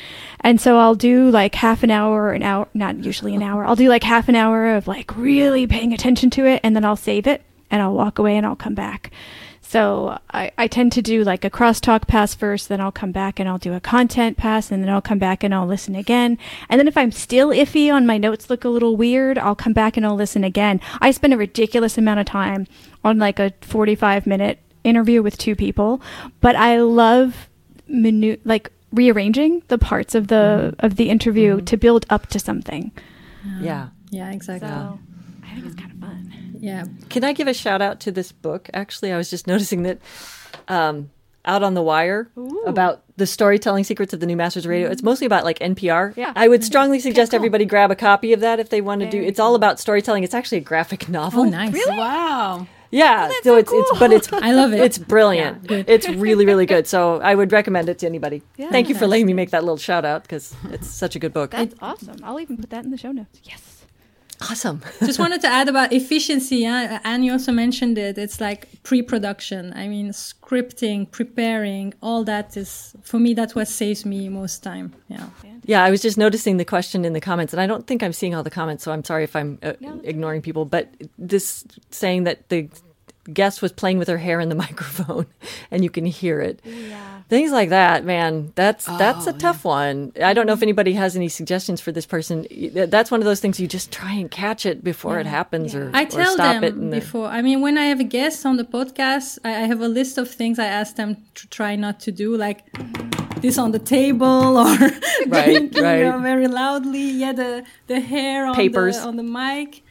And so I'll do like half an hour or an hour not usually an hour. I'll do like half an hour of like really paying attention to it and then I'll save it and I'll walk away and I'll come back. So I, I tend to do like a crosstalk pass first, then I'll come back and I'll do a content pass, and then I'll come back and I'll listen again. And then if I'm still iffy on my notes look a little weird, I'll come back and I'll listen again. I spend a ridiculous amount of time on like a 45 minute interview with two people, but I love minu- like rearranging the parts of the mm-hmm. of the interview mm-hmm. to build up to something. Yeah. Yeah, exactly. So I think it's kind of fun. Yeah. Can I give a shout out to this book? Actually, I was just noticing that um, out on the wire about the storytelling secrets of the new masters of radio. It's mostly about like NPR. Yeah. I would strongly suggest everybody grab a copy of that if they want to do. Very It's all about storytelling. It's actually a graphic novel. Oh, nice. really Wow. Yeah. so, it's it's but it's I love it. it's brilliant. it's really really good. So I would recommend it to anybody. yeah, Thank you for letting me make that little shout out because it's such a good book. That's awesome. I'll even put that in the show notes. Yes. Awesome. Just wanted to add about efficiency. Yeah? And you also mentioned it. It's like pre-production. I mean, scripting, preparing, all that is for me. That's what saves me most time. Yeah. Yeah, I was just noticing the question in the comments, and I don't think I'm seeing all the comments, so I'm sorry if I'm uh, No, ignoring people. But this saying that the guest was playing with her hair in the microphone, and you can hear it. Yeah. Things like that, man. That's that's a oh, tough one. I don't know if anybody has any suggestions for this person. That's one of those things you just try and catch it before it happens, or I or tell stop them it. the- before. I mean, when I have a guest on the podcast, I, I have a list of things I ask them to try not to do, like this on the table or Right, drinking, right. very loudly. Yeah, the the hair on Papers. the on the mic.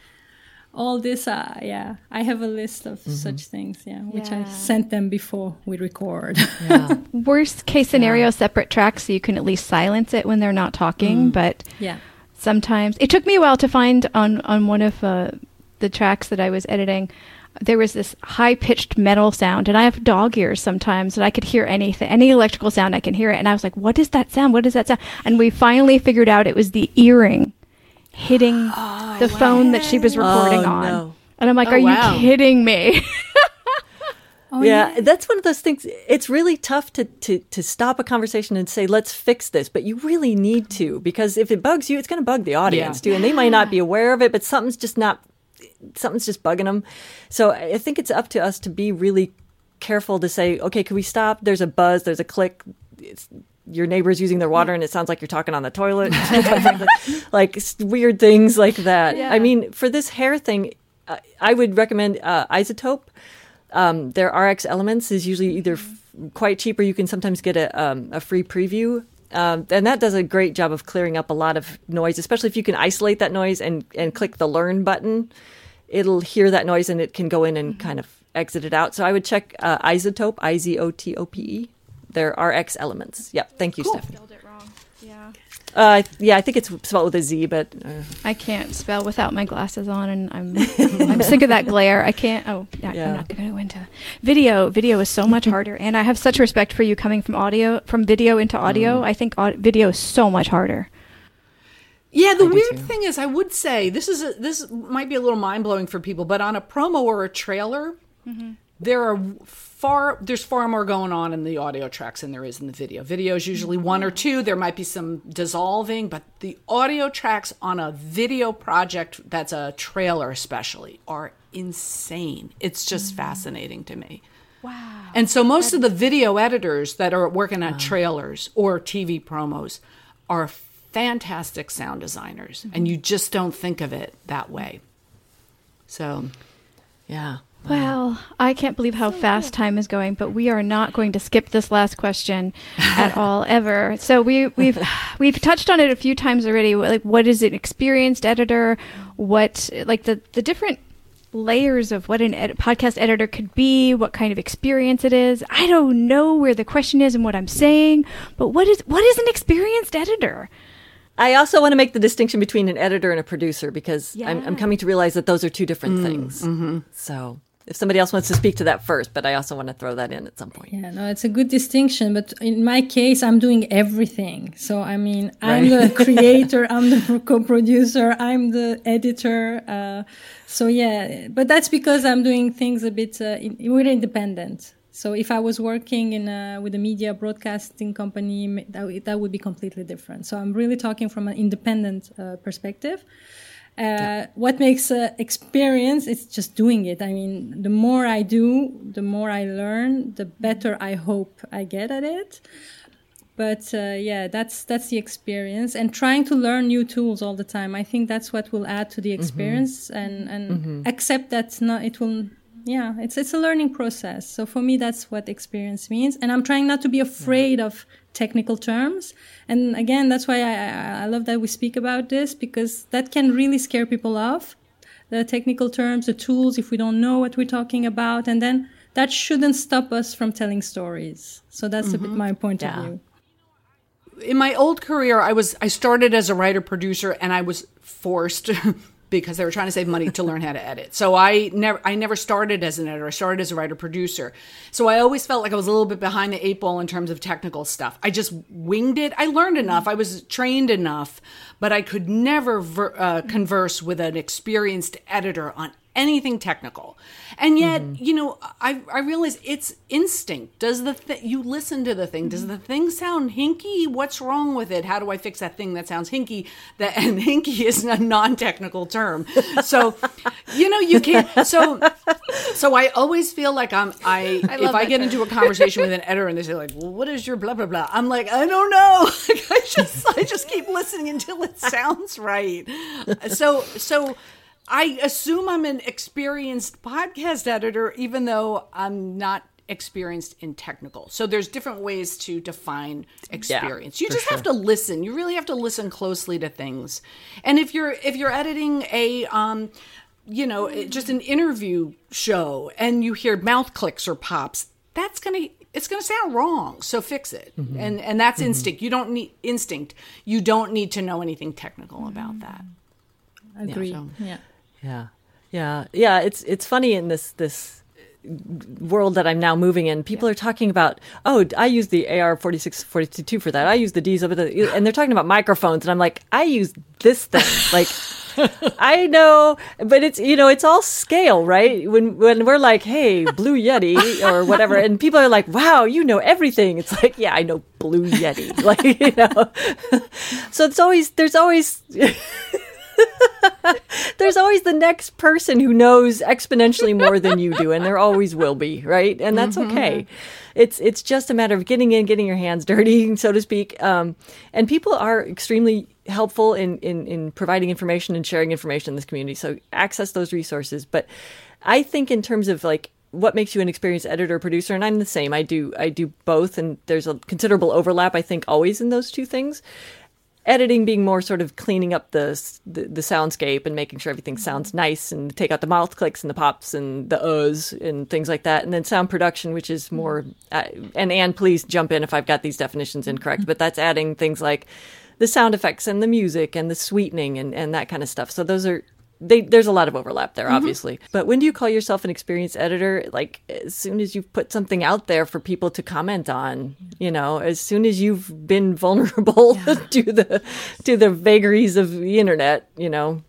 All this, uh, yeah, I have a list of Mm-hmm. such things, yeah, which Yeah. I sent them before we record. yeah. Worst case scenario, separate tracks so you can at least silence it when they're not talking. But yeah, sometimes it took me a while to find on on one of uh, the tracks that I was editing. There was this high pitched metal sound, and I have dog ears sometimes, and I could hear anything, any electrical sound, I can hear it. And I was like, "What is that sound? What is that sound?" And we finally figured out it was the earring hitting oh, the phone that she was recording Oh, on. no. And I'm like, Oh, "Are wow. you kidding me?" oh, yeah, that's one of those things. It's really tough to, to, to stop a conversation and say, let's fix this. But you really need to, because if it bugs you, it's going to bug the audience Yeah. too. And they might not be aware of it, but something's just not, something's just bugging them. So I think it's up to us to be really careful to say, okay, can we stop? There's a buzz, there's a click. It's, your neighbor's using their water and it sounds like you're talking on the toilet. like weird things like that. Yeah. I mean, for this hair thing, uh, I would recommend uh, iZotope um, their RX Elements is usually either f- quite cheap or you can sometimes get a, um, a free preview. Um, and that does a great job of clearing up a lot of noise, especially if you can isolate that noise and, and click the learn button. It'll hear that noise and it can go in and kind of exit it out. So I would check uh, iZotope, I Z O T O P E, their X Elements. Yep. Thank you, Stephanie. Spelled it wrong. Yeah. Uh, yeah, I think it's spelled with a Z, but uh, I can't spell without my glasses on, and I'm I'm sick of that glare. I can't. Oh, yeah, Yeah. I'm not going to go into video. Video is so much harder, and I have such respect for you coming from audio from video into audio. I think au- video is so much harder. Yeah, the do weird too. thing is, I would say this is a, this might be a little mind blowing for people, but on a promo or a trailer, there are far there's far more going on in the audio tracks than there is in the video. Video is usually one or two. There might be some dissolving, but the audio tracks on a video project that's a trailer, especially, are insane. It's just mm. fascinating to me. Wow. And so most of the video editors that are working on uh. trailers or TV promos are fantastic sound designers, and mm-hmm. you just don't think of it that way. So, yeah. Well, I can't believe how fast time is going, but we are not going to skip this last question at all ever. So we we've we've touched on it a few times already. Like, what is an experienced editor? What like the the different layers of what an ed- podcast editor could be, what kind of experience it is. I don't know where the question is and what I'm saying, but what is what is an experienced editor? I also want to make the distinction between an editor and a producer because I'm, I'm coming to realize that those are two different mm, things. Mm-hmm. So if somebody else wants to speak to that first, but I also want to throw that in at some point. Yeah, no, it's a good distinction. But in my case, I'm doing everything. So, I mean, I'm the creator, I'm the co producer, I'm the editor. Uh, so, yeah, but that's because I'm doing things a bit, uh, in, we're independent. So, if I was working in a, with a media broadcasting company, that, would- that would be completely different. So, I'm really talking from an independent uh, perspective. Uh, what makes uh, experience is just doing it. I mean, the more I do, the more I learn, the better I hope I get at it. But uh, yeah, that's that's the experience, and trying to learn new tools all the time. I think that's what will add to the experience, and and accept that not it will. Yeah, it's it's a learning process. So for me, that's what experience means, and I'm trying not to be afraid of technical terms. And again, that's why I, I, love that we speak about this because that can really scare people off. The technical terms, the tools, if we don't know what we're talking about, and then that shouldn't stop us from telling stories. So that's a bit mm-hmm. my point Yeah. of view. in my old career i was i started as a writer producer and i was forced because they were trying to save money to learn how to edit. So i never i never started as an editor. I started as a writer producer. So i always felt like i was a little bit behind the eight ball in terms of technical stuff. I just winged it. I learned enough. I was trained enough but i could never ver- uh, converse with an experienced editor on anything technical. And yet you know i i realize it's instinct. Does the th- you listen to the thing. Does the thing sound hinky? What's wrong with it? How do i fix that thing that sounds hinky? That and hinky is a non-technical term. So you know you can't so so i always feel like i'm i, if i get term. into a conversation with an editor and they say like well, what is your blah blah blah? I'm like i don't know. Like, i just i just keep listening until it sounds right. So so I assume I'm an experienced podcast editor, even though I'm not experienced in technical. So there's different ways to define experience. you for just have to listen. You really have to listen closely to things. And if you're if you're editing a um you know, just an interview show and you hear mouth clicks or pops, that's going to it's going to sound wrong. So fix it. And and that's instinct. You don't need instinct. You don't need to know anything technical about that. Agree. so- yeah. Yeah. Yeah. Yeah. It's it's funny in this this world that I'm now moving in. People are talking about, oh, I use the AR forty six forty two for that. I use the de-esser, and they're talking about microphones, and I'm like, I use this thing. Like, I know, but it's you know, it's all scale, right? When when we're like, hey, Blue Yeti or whatever, and people are like, wow, you know everything. It's like, yeah, I know Blue Yeti, like you know. so it's always there's always there's always the next person who knows exponentially more than you do and there always will be right? And that's okay. it's it's just a matter of getting in getting your hands dirty so to speak. Um, and people are extremely helpful in, in in providing information and sharing information in this community so access those resources. But i think in terms of like what makes you an experienced editor producer and i'm the same. I do i do both and there's a considerable overlap i think always in those two things editing being more sort of cleaning up the, the the soundscape and making sure everything sounds nice and take out the mouth clicks and the pops and the uhs and things like that. And then sound production which is more uh, and Anne please jump in if I've got these definitions incorrect but that's adding things like the sound effects and the music and the sweetening and and that kind of stuff. So those are they, there's a lot of overlap there, mm-hmm. obviously. But when do you call yourself an experienced editor? Like as soon as you've put something out there for people to comment on, you know, as soon as you've been vulnerable to the to the vagaries of the internet, you know,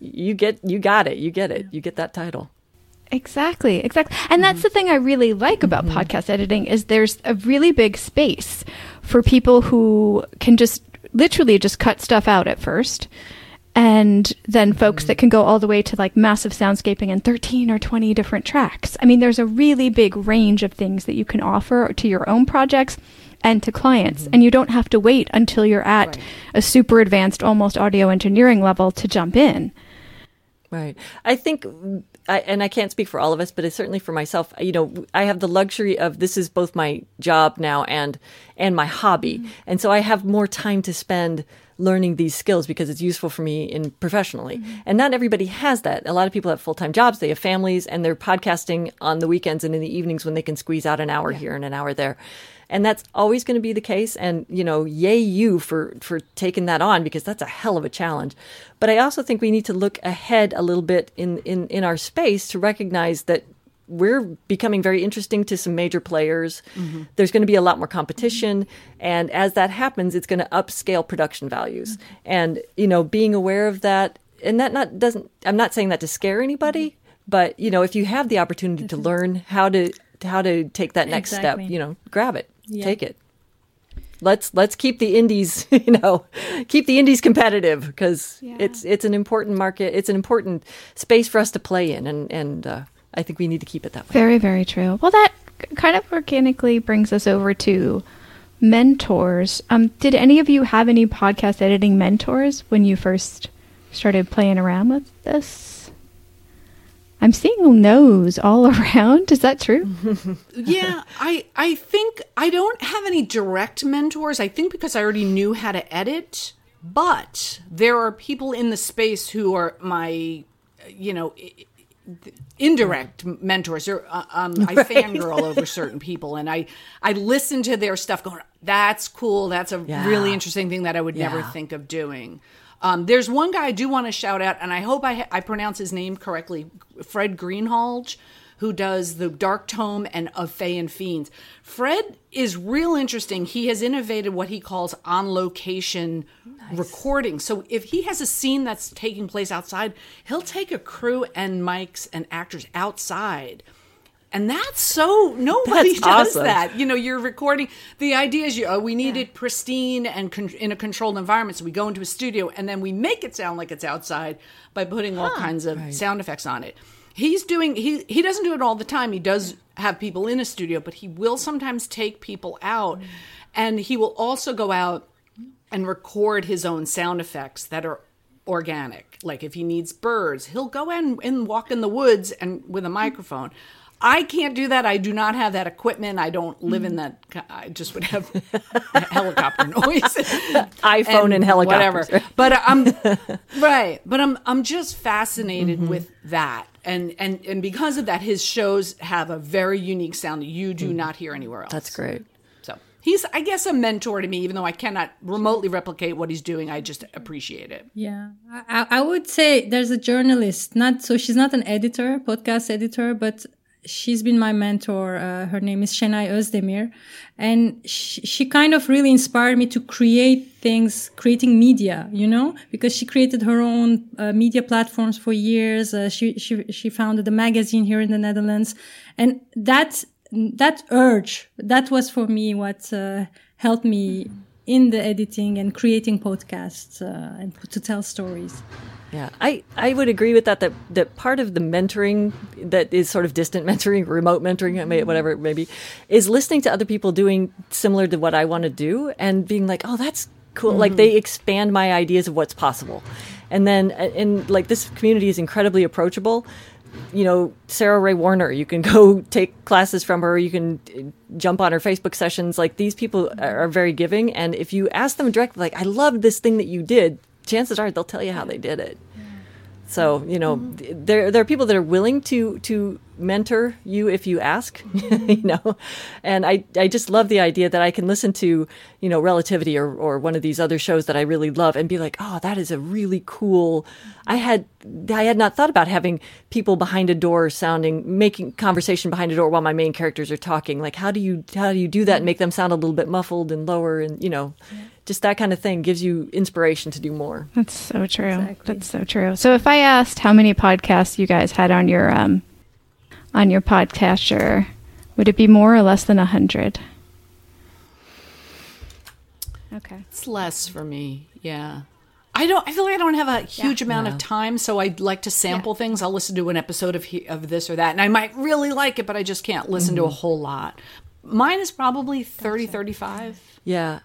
you get you got it, you get it, you get that title. Exactly, exactly. And that's mm-hmm. the thing I really like about mm-hmm. podcast editing is there's a really big space for people who can just literally just cut stuff out at first. And then folks mm-hmm. that can go all the way to like massive soundscaping and 13 or 20 different tracks. I mean, there's a really big range of things that you can offer to your own projects and to clients. Mm-hmm. And you don't have to wait until you're at a super advanced, almost audio engineering level to jump in. Right. I think, I, and I can't speak for all of us, but it's certainly for myself. You know, I have the luxury of this is both my job now and and my hobby, mm-hmm. and so I have more time to spend learning these skills because it's useful for me in professionally. Mm-hmm. And not everybody has that. A lot of people have full time jobs, they have families, and they're podcasting on the weekends and in the evenings when they can squeeze out an hour here and an hour there. And that's always going to be the case. And, you know, yay you for, for taking that on because that's a hell of a challenge. But I also think we need to look ahead a little bit in, in, in our space to recognize that we're becoming very interesting to some major players. Mm-hmm. There's going to be a lot more competition. And as that happens, it's going to upscale production values. Mm-hmm. And, you know, being aware of that, and that not doesn't, I'm not saying that to scare anybody, but, you know, if you have the opportunity to learn how to, how to take that next Exactly. step, you know, grab it, Yeah. take it. Let's let's keep the indies, you know, keep the indies competitive because Yeah. it's it's an important market. It's an important space for us to play in, and and uh, I think we need to keep it that way. Very, very true. Well, that kind of organically brings us over to mentors. Um, did any of you have any podcast editing mentors when you first started playing around with this? I'm seeing no's all around. Is that true? yeah, I I think I don't have any direct mentors. I think because I already knew how to edit, but there are people in the space who are my, you know, i- i- indirect mentors. Or uh, um, I fangirl over certain people, and I I listen to their stuff, going, "That's cool. That's a Yeah. really interesting thing that I would never think of doing." Um, there's one guy I do want to shout out, and I hope I, I pronounce his name correctly Fred Greenhalgh, who does the Dark Tome and Of Fae and Fiends. Fred is real interesting. He has innovated what he calls on location recording. So if he has a scene that's taking place outside, he'll take a crew and mics and actors outside. And that's so nobody That's does awesome. that. You know, you're recording. The idea is, you oh, we need it pristine and con- in a controlled environment. So we go into a studio and then we make it sound like it's outside by putting all kinds of sound effects on it. He's doing. He he doesn't do it all the time. He does have people in a studio, but he will sometimes take people out, and he will also go out and record his own sound effects that are organic. Like if he needs birds, he'll go in and walk in the woods and with a microphone. I can't do that. I do not have that equipment. I don't live in that. I just would have helicopter noise, iPhone and helicopter. whatever. But I'm right. But I'm I'm just fascinated mm-hmm. with that, and and and because of that, his shows have a very unique sound that you do mm-hmm. not hear anywhere else. That's great. So he's, I guess, a mentor to me, even though I cannot remotely replicate what he's doing. I just appreciate it. Yeah, I, I would say there's a journalist. Not so she's not an editor, podcast editor, but she's been my mentor. Uh, her name is Şenay Özdemir, and she, she kind of really inspired me to create things, creating media. You know, because she created her own uh, media platforms for years. Uh, she she she founded a magazine here in the Netherlands, and that that urge that was for me what uh, helped me in the editing and creating podcasts uh, and to tell stories. Yeah, I, I would agree with that, that. That part of the mentoring that is sort of distant mentoring, remote mentoring, whatever it may be, is listening to other people doing similar to what I want to do and being like, oh, that's cool. Like they expand my ideas of what's possible, and then and like this community is incredibly approachable. You know, Sarah Rhea Werner, you can go take classes from her. You can uh, jump on her Facebook sessions. Like these people are very giving, and if you ask them directly, like, I love this thing that you did, chances are they'll tell you how they did it. So you know, Mm-hmm. there there are people that are willing to to mentor you if you ask, Mm-hmm. you know, and I I just love the idea that I can listen to you know Relativity or or one of these other shows that I really love and be like, oh, that is a really cool. I had I had not thought about having people behind a door sounding making conversation behind a door while my main characters are talking. Like how do you how do you do that and make them sound a little bit muffled and lower and you know. Just that kind of thing gives you inspiration to do more. That's so true. Exactly. That's so true. So if I asked how many podcasts you guys had on your um on your podcatcher, would it be more or less than a hundred? Okay. It's less for me. Yeah. I don't. I feel like I don't have a huge amount of time, so I like to sample things. I'll listen to an episode of he, of this or that, and I might really like it, but I just can't listen to a whole lot. Mine is probably 30, 35. Yeah.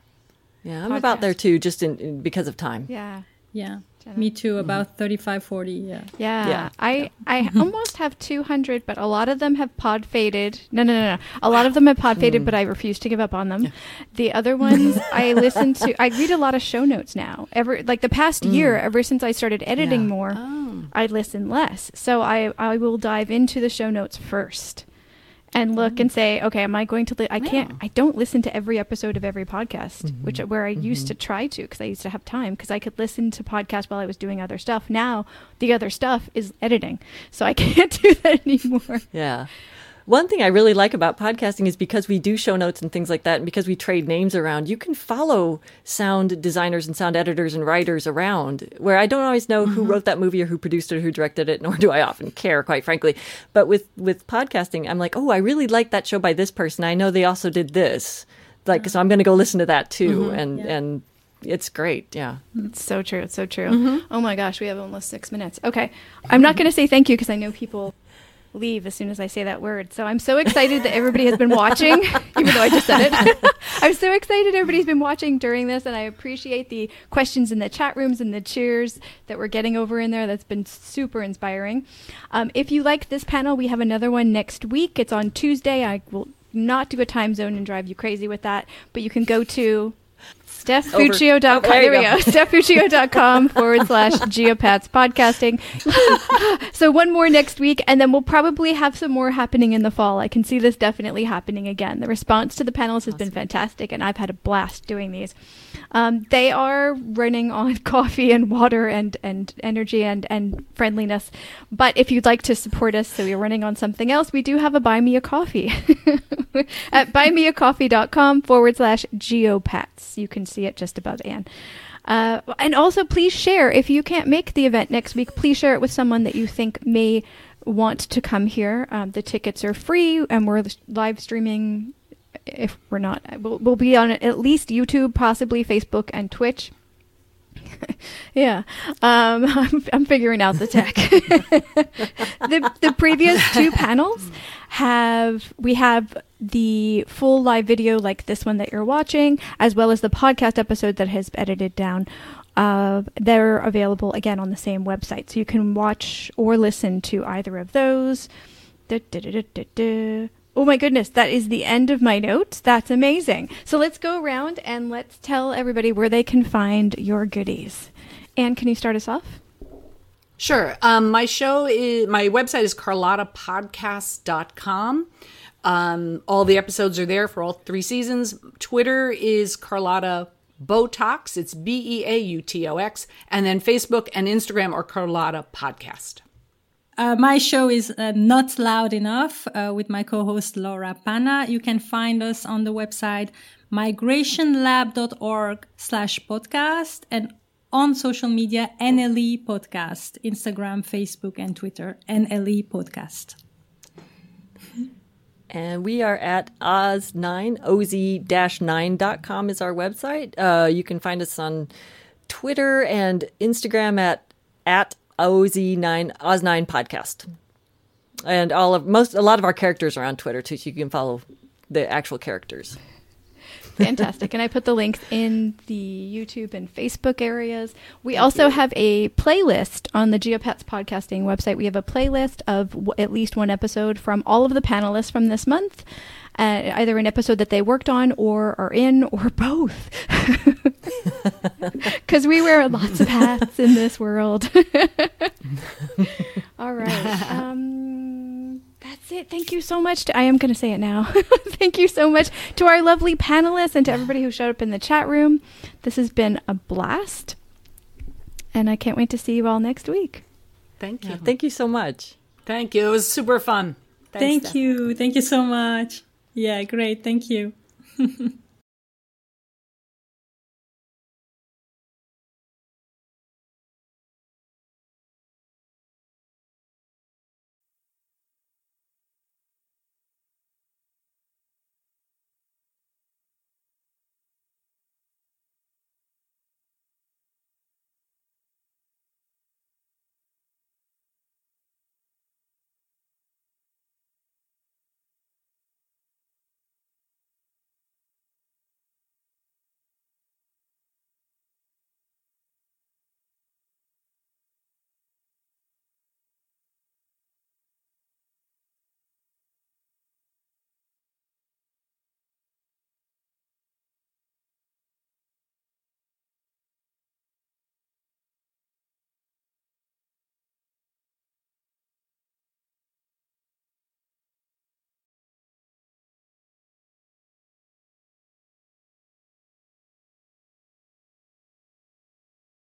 Yeah, I'm about there too, just in, in because of time. Yeah. Yeah. Me too, about mm-hmm. 35, 40, yeah. Yeah, Yeah. I I almost have 200, but a lot of them have pod faded. No, no, no, no. A lot of them have pod faded, hmm. but I refuse to give up on them. The other ones, I listen to. I read a lot of show notes now. Ever like the past hmm. year, ever since I started editing Yeah. more, Oh. I listen less. So I I will dive into the show notes first. And look and say, okay, am I going to? Li- I can't. Yeah. I don't listen to every episode of every podcast, mm-hmm. which where I used to mm-hmm. try to because I used to have time because I could listen to podcasts while I was doing other stuff. Now the other stuff is editing, so I can't do that anymore. Yeah. One thing I really like about podcasting is because we do show notes and things like that, and because we trade names around, you can follow sound designers and sound editors and writers around. Where I don't always know who mm-hmm. wrote that movie or who produced it or who directed it, nor do I often care, quite frankly. But with with podcasting, I'm like, oh, I really like that show by this person. I know they also did this, like, so I'm going to go listen to that too, mm-hmm. and and it's great. Yeah. Mm-hmm. It's so true. It's so true. Oh my gosh, we have almost six minutes. Okay, I'm not going to say thank you because I know people leave as soon as I say that word. So I'm so excited that everybody has been watching, even though I just said it. I'm so excited everybody's been watching during this, and I appreciate the questions in the chat rooms and the cheers that we're getting over in there. That's been super inspiring. Um, if you like this panel, we have another one next week. It's on Tuesday. I will not do a time zone and drive you crazy with that, but you can go to StephFuccio.com. Oh, there there you we go. go. StephFuccio.com forward slash Geopats podcasting. so one more next week, and then we'll probably have some more happening in the fall. I can see this definitely happening again. The response to the panels has been fantastic, and I've had a blast doing these. Um, they are running on coffee and water and, and energy and, and friendliness. But if you'd like to support us, so you're running on something else, we do have a Buy Me a Coffee at buymeacoffee.com forward slash geopats. You can see it just above Anne. Uh, and also, please share. If you can't make the event next week, please share it with someone that you think may want to come here. Um, the tickets are free, and we're live streaming. If we're not, we'll, we'll be on at least YouTube, possibly Facebook and Twitch. yeah, um, I'm, I'm figuring out the tech. the the previous two panels have we have the full live video like this one that you're watching, as well as the podcast episode that has edited down. Uh, they're available again on the same website, so you can watch or listen to either of those. Da, da, da. Oh my goodness, that is the end of my notes. That's amazing. So let's go around and let's tell everybody where they can find your goodies. Anne, can you start us off? Sure. Um, my show is my website is carlottapodcast.com. Um, all the episodes are there for all three seasons. Twitter is Carlotta Beautox. It's B E A U T O X. And then Facebook and Instagram are Carlotta Podcast. Uh, my show is uh, Not Loud Enough uh, with my co-host Laura Pana. You can find us on the website migrationlab.org slash podcast and on social media NLE Podcast, Instagram, Facebook, and Twitter, NLE Podcast. And we are at Oz9, oz-9.com is our website. Uh, you can find us on Twitter and Instagram at, at OZ9, Oz9 podcast. And all of most, a lot of our characters are on Twitter too, so you can follow the actual characters. Fantastic. and I put the links in the YouTube and Facebook areas. We also have a playlist on the Geopats podcasting website. We have a playlist of w- at least one episode from all of the panelists from this month, uh, either an episode that they worked on or are in or both. Because we wear lots of hats in this world. all right. Um, that's it. Thank you so much. To, I am going to say it now. Thank you so much to our lovely panelists and to everybody who showed up in the chat room. This has been a blast. And I can't wait to see you all next week. Thank you. Thank you so much. Thank you. It was super fun. Thanks, Thank Steph. you. Thank you so much. Yeah, great. Thank you.